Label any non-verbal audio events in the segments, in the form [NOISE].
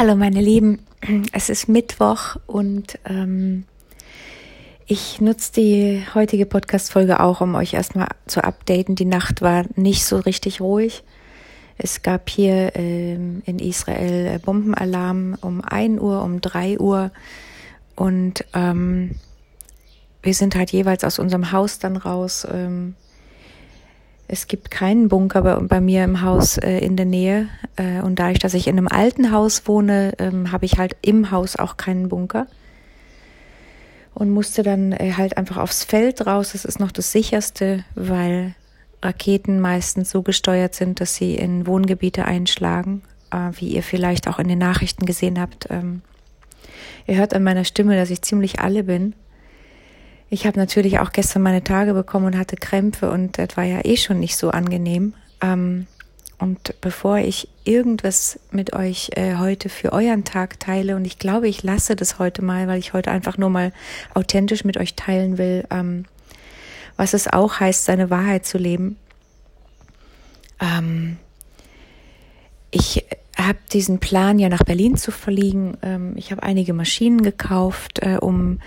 Hallo meine Lieben, es ist Mittwoch und ähm, ich nutze die heutige Podcast-Folge auch, um euch erstmal zu updaten. Die Nacht war nicht so richtig ruhig. Es gab hier ähm, in Israel äh, Bombenalarm um 1 Uhr, um 3 Uhr und ähm, wir sind halt jeweils aus unserem Haus dann raus. Ähm, es gibt keinen Bunker bei, bei mir im Haus äh, in der Nähe. Äh, und dadurch, dass ich in einem alten Haus wohne, ähm, habe ich halt im Haus auch keinen Bunker. Und musste dann äh, halt einfach aufs Feld raus. Das ist noch das sicherste, weil Raketen meistens so gesteuert sind, dass sie in Wohngebiete einschlagen, äh, wie ihr vielleicht auch in den Nachrichten gesehen habt. Ähm, ihr hört an meiner Stimme, dass ich ziemlich alle bin. Ich habe natürlich auch gestern meine Tage bekommen und hatte Krämpfe und das war ja eh schon nicht so angenehm. Ähm, und bevor ich irgendwas mit euch äh, heute für euren Tag teile, und ich glaube, ich lasse das heute mal, weil ich heute einfach nur mal authentisch mit euch teilen will, ähm, was es auch heißt, seine Wahrheit zu leben. Ähm, ich habe diesen Plan, ja nach Berlin zu verliegen. Ähm, ich habe einige Maschinen gekauft, äh, um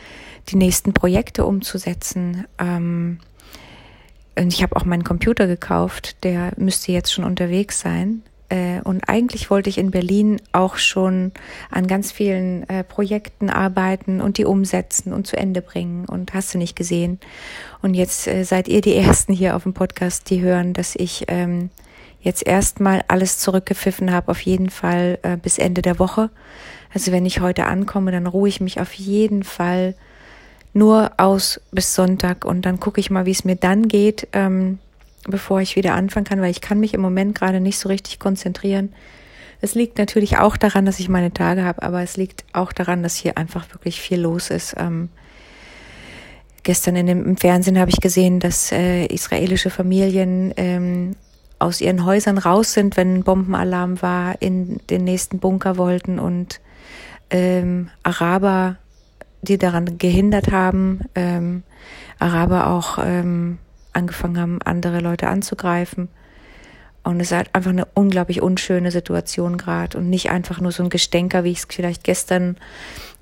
die nächsten Projekte umzusetzen. Ähm, und ich habe auch meinen Computer gekauft, der müsste jetzt schon unterwegs sein. Äh, und eigentlich wollte ich in Berlin auch schon an ganz vielen äh, Projekten arbeiten und die umsetzen und zu Ende bringen. Und hast du nicht gesehen. Und jetzt äh, seid ihr die [LAUGHS] Ersten hier auf dem Podcast, die hören, dass ich ähm, jetzt erstmal alles zurückgepfiffen habe, auf jeden Fall äh, bis Ende der Woche. Also wenn ich heute ankomme, dann ruhe ich mich auf jeden Fall nur aus bis Sonntag und dann gucke ich mal, wie es mir dann geht, ähm, bevor ich wieder anfangen kann, weil ich kann mich im Moment gerade nicht so richtig konzentrieren. Es liegt natürlich auch daran, dass ich meine Tage habe, aber es liegt auch daran, dass hier einfach wirklich viel los ist. Ähm, gestern in dem, im Fernsehen habe ich gesehen, dass äh, israelische Familien ähm, aus ihren Häusern raus sind, wenn ein Bombenalarm war, in den nächsten Bunker wollten und ähm, Araber die daran gehindert haben, ähm, Araber auch ähm, angefangen haben, andere Leute anzugreifen. Und es ist halt einfach eine unglaublich unschöne Situation gerade und nicht einfach nur so ein Gestänker, wie ich es vielleicht gestern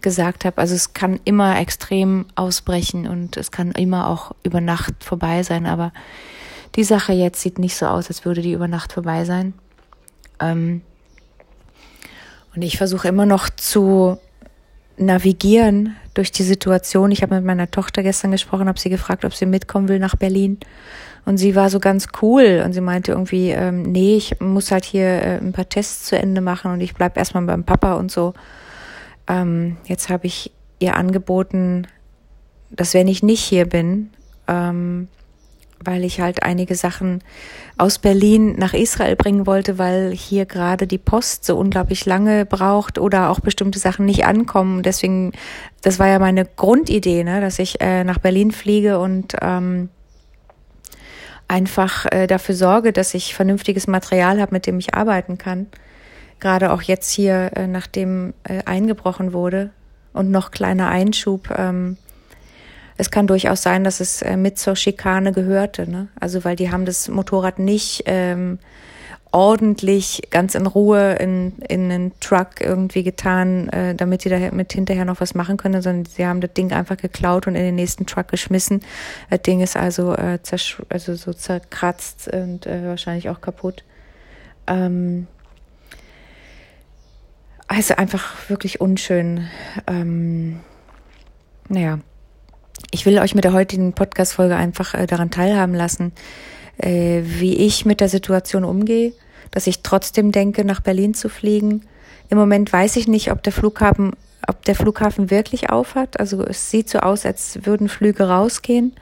gesagt habe. Also es kann immer extrem ausbrechen und es kann immer auch über Nacht vorbei sein. Aber die Sache jetzt sieht nicht so aus, als würde die über Nacht vorbei sein. Ähm und ich versuche immer noch zu navigieren durch die Situation. Ich habe mit meiner Tochter gestern gesprochen, habe sie gefragt, ob sie mitkommen will nach Berlin. Und sie war so ganz cool und sie meinte irgendwie, ähm, nee, ich muss halt hier äh, ein paar Tests zu Ende machen und ich bleib erstmal beim Papa und so. Ähm, jetzt habe ich ihr angeboten, dass wenn ich nicht hier bin, ähm, weil ich halt einige Sachen aus Berlin nach Israel bringen wollte, weil hier gerade die Post so unglaublich lange braucht oder auch bestimmte Sachen nicht ankommen. Deswegen, das war ja meine Grundidee, ne, dass ich äh, nach Berlin fliege und ähm, einfach äh, dafür sorge, dass ich vernünftiges Material habe, mit dem ich arbeiten kann. Gerade auch jetzt hier, äh, nachdem äh, eingebrochen wurde und noch kleiner Einschub. Ähm, es kann durchaus sein, dass es äh, mit zur Schikane gehörte. Ne? Also weil die haben das Motorrad nicht ähm, ordentlich ganz in Ruhe in, in einen Truck irgendwie getan, äh, damit die damit hinterher noch was machen können, sondern sie haben das Ding einfach geklaut und in den nächsten Truck geschmissen. Das Ding ist also, äh, also so zerkratzt und äh, wahrscheinlich auch kaputt. Ähm, also einfach wirklich unschön. Ähm, naja, ich will euch mit der heutigen Podcast-Folge einfach äh, daran teilhaben lassen, äh, wie ich mit der Situation umgehe, dass ich trotzdem denke, nach Berlin zu fliegen. Im Moment weiß ich nicht, ob der Flughafen, ob der Flughafen wirklich aufhat. Also es sieht so aus, als würden Flüge rausgehen.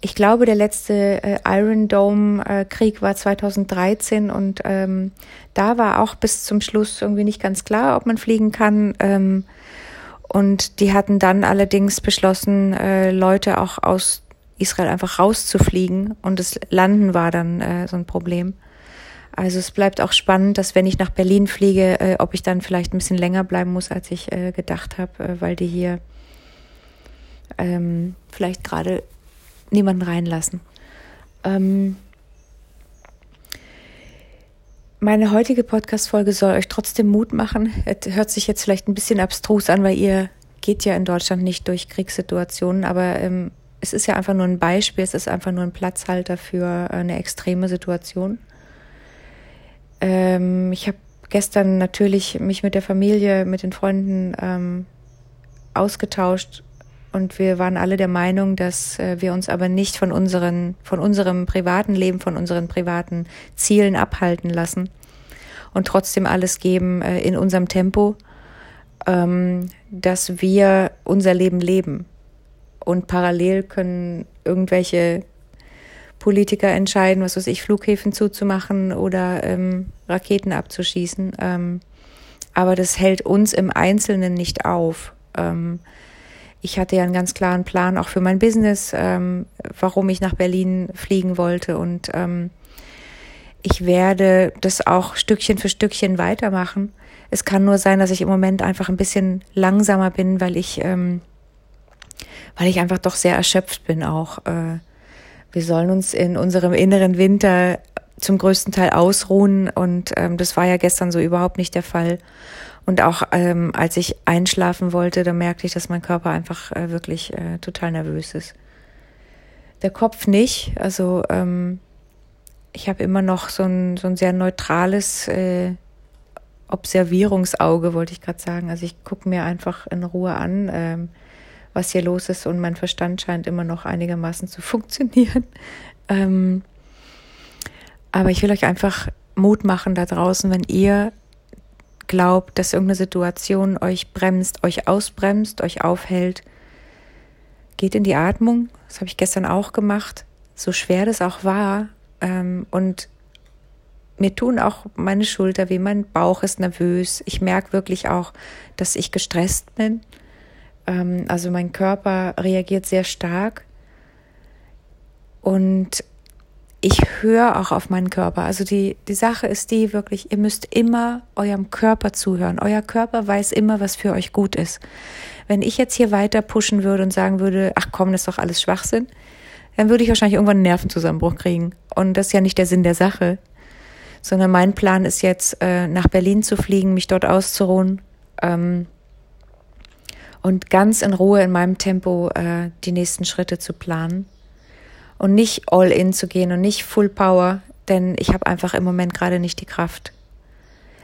Ich glaube, der letzte äh, Iron Dome äh, Krieg war 2013 und ähm, da war auch bis zum Schluss irgendwie nicht ganz klar, ob man fliegen kann. Ähm, und die hatten dann allerdings beschlossen, äh, Leute auch aus Israel einfach rauszufliegen. Und das Landen war dann äh, so ein Problem. Also es bleibt auch spannend, dass wenn ich nach Berlin fliege, äh, ob ich dann vielleicht ein bisschen länger bleiben muss, als ich äh, gedacht habe, äh, weil die hier ähm, vielleicht gerade niemanden reinlassen. Ähm, meine heutige Podcast-Folge soll euch trotzdem Mut machen. Es hört sich jetzt vielleicht ein bisschen abstrus an, weil ihr geht ja in Deutschland nicht durch Kriegssituationen, aber ähm, es ist ja einfach nur ein Beispiel, es ist einfach nur ein Platzhalter für eine extreme Situation. Ähm, ich habe gestern natürlich mich mit der Familie, mit den Freunden ähm, ausgetauscht und wir waren alle der Meinung, dass äh, wir uns aber nicht von unseren, von unserem privaten Leben, von unseren privaten Zielen abhalten lassen und trotzdem alles geben äh, in unserem Tempo, ähm, dass wir unser Leben leben. Und parallel können irgendwelche Politiker entscheiden, was weiß ich, Flughäfen zuzumachen oder ähm, Raketen abzuschießen. Ähm, aber das hält uns im Einzelnen nicht auf. Ähm, ich hatte ja einen ganz klaren Plan auch für mein Business, ähm, warum ich nach Berlin fliegen wollte. Und ähm, ich werde das auch Stückchen für Stückchen weitermachen. Es kann nur sein, dass ich im Moment einfach ein bisschen langsamer bin, weil ich, ähm, weil ich einfach doch sehr erschöpft bin auch. Äh, wir sollen uns in unserem inneren Winter zum größten Teil ausruhen und ähm, das war ja gestern so überhaupt nicht der Fall. Und auch ähm, als ich einschlafen wollte, da merkte ich, dass mein Körper einfach äh, wirklich äh, total nervös ist. Der Kopf nicht. Also ähm, ich habe immer noch so ein, so ein sehr neutrales äh, Observierungsauge, wollte ich gerade sagen. Also ich gucke mir einfach in Ruhe an, ähm, was hier los ist und mein Verstand scheint immer noch einigermaßen zu [LAUGHS] funktionieren. Ähm, aber ich will euch einfach Mut machen da draußen, wenn ihr glaubt, dass irgendeine Situation euch bremst, euch ausbremst, euch aufhält, geht in die Atmung. Das habe ich gestern auch gemacht, so schwer das auch war. Ähm, und mir tun auch meine Schulter weh, mein Bauch ist nervös. Ich merke wirklich auch, dass ich gestresst bin. Ähm, also mein Körper reagiert sehr stark. Und ich höre auch auf meinen Körper. Also die, die Sache ist die wirklich, ihr müsst immer eurem Körper zuhören. Euer Körper weiß immer, was für euch gut ist. Wenn ich jetzt hier weiter pushen würde und sagen würde, ach komm, das ist doch alles Schwachsinn, dann würde ich wahrscheinlich irgendwann einen Nervenzusammenbruch kriegen. Und das ist ja nicht der Sinn der Sache. Sondern mein Plan ist jetzt, äh, nach Berlin zu fliegen, mich dort auszuruhen ähm, und ganz in Ruhe in meinem Tempo äh, die nächsten Schritte zu planen und nicht all in zu gehen und nicht Full Power, denn ich habe einfach im Moment gerade nicht die Kraft.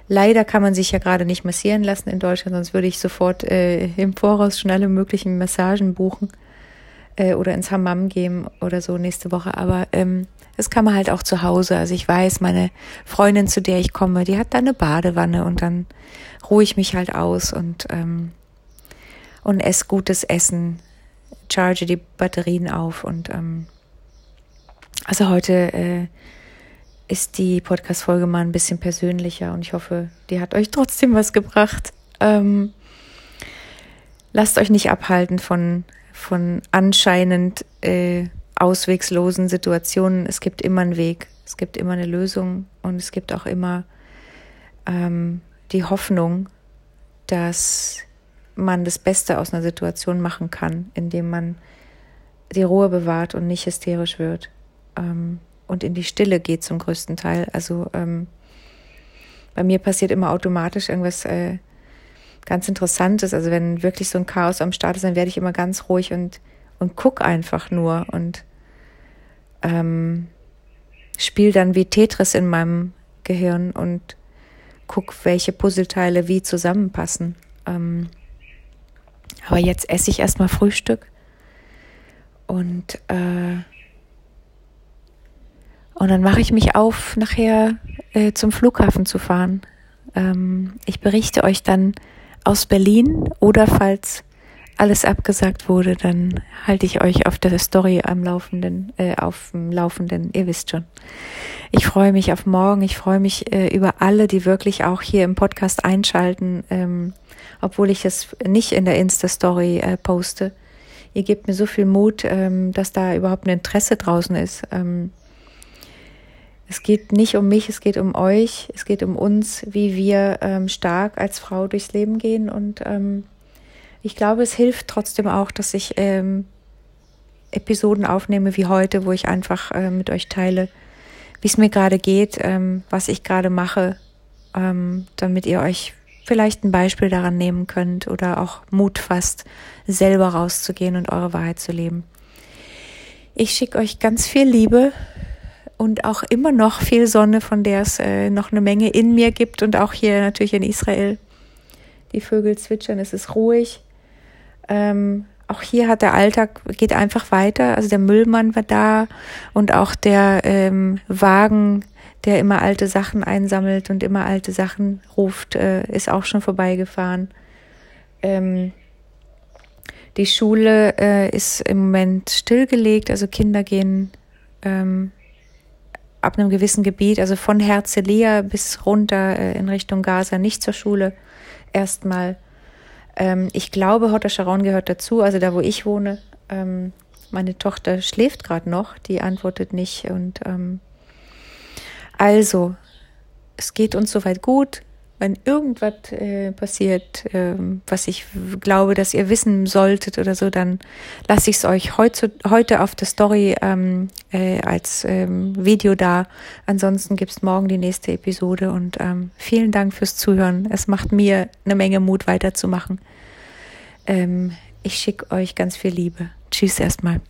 Leider kann man sich ja gerade nicht massieren lassen in Deutschland, sonst würde ich sofort äh, im Voraus schon alle möglichen Massagen buchen äh, oder ins Hammam gehen oder so nächste Woche. Aber ähm, das kann man halt auch zu Hause. Also ich weiß, meine Freundin, zu der ich komme, die hat da eine Badewanne und dann ruhe ich mich halt aus und ähm, und esse gutes Essen, charge die Batterien auf und ähm, also heute äh, ist die Podcast-Folge mal ein bisschen persönlicher und ich hoffe, die hat euch trotzdem was gebracht. Ähm, lasst euch nicht abhalten von, von anscheinend äh, auswegslosen Situationen. Es gibt immer einen Weg, es gibt immer eine Lösung und es gibt auch immer ähm, die Hoffnung, dass man das Beste aus einer Situation machen kann, indem man die Ruhe bewahrt und nicht hysterisch wird ähm, und in die Stille geht zum größten Teil. Also ähm, bei mir passiert immer automatisch irgendwas äh, ganz Interessantes. Also wenn wirklich so ein Chaos am Start ist, dann werde ich immer ganz ruhig und, und guck einfach nur und ähm, spiele dann wie Tetris in meinem Gehirn und guck, welche Puzzleteile wie zusammenpassen. Ähm, aber jetzt esse ich erstmal Frühstück und äh, und dann mache ich mich auf, nachher äh, zum Flughafen zu fahren. Ähm, ich berichte euch dann aus Berlin oder falls alles abgesagt wurde, dann halte ich euch auf der Story am Laufenden, äh, auf dem Laufenden. Ihr wisst schon. Ich freue mich auf morgen. Ich freue mich äh, über alle, die wirklich auch hier im Podcast einschalten, ähm, obwohl ich es nicht in der Insta-Story äh, poste. Ihr gebt mir so viel Mut, ähm, dass da überhaupt ein Interesse draußen ist. Ähm, es geht nicht um mich, es geht um euch, es geht um uns, wie wir ähm, stark als Frau durchs Leben gehen. Und ähm, ich glaube, es hilft trotzdem auch, dass ich ähm, Episoden aufnehme wie heute, wo ich einfach äh, mit euch teile, wie es mir gerade geht, ähm, was ich gerade mache, ähm, damit ihr euch vielleicht ein Beispiel daran nehmen könnt oder auch Mut fasst, selber rauszugehen und eure Wahrheit zu leben. Ich schicke euch ganz viel Liebe und auch immer noch viel Sonne, von der es äh, noch eine Menge in mir gibt und auch hier natürlich in Israel. Die Vögel zwitschern, es ist ruhig. Ähm, auch hier hat der Alltag geht einfach weiter. Also der Müllmann war da und auch der ähm, Wagen, der immer alte Sachen einsammelt und immer alte Sachen ruft, äh, ist auch schon vorbeigefahren. Ähm, die Schule äh, ist im Moment stillgelegt, also Kinder gehen ähm, ab einem gewissen Gebiet, also von Herzliya bis runter äh, in Richtung Gaza, nicht zur Schule erstmal. Ähm, ich glaube, Hotter Sharon gehört dazu, also da, wo ich wohne. Ähm, meine Tochter schläft gerade noch, die antwortet nicht. Und ähm, also, es geht uns soweit gut wenn irgendwas äh, passiert, äh, was ich glaube, dass ihr wissen solltet oder so, dann lasse ich es euch heute, heute auf der Story ähm, äh, als ähm, Video da. Ansonsten gibt's morgen die nächste Episode und ähm, vielen Dank fürs Zuhören. Es macht mir eine Menge Mut weiterzumachen. Ähm, ich schicke euch ganz viel Liebe. Tschüss erstmal.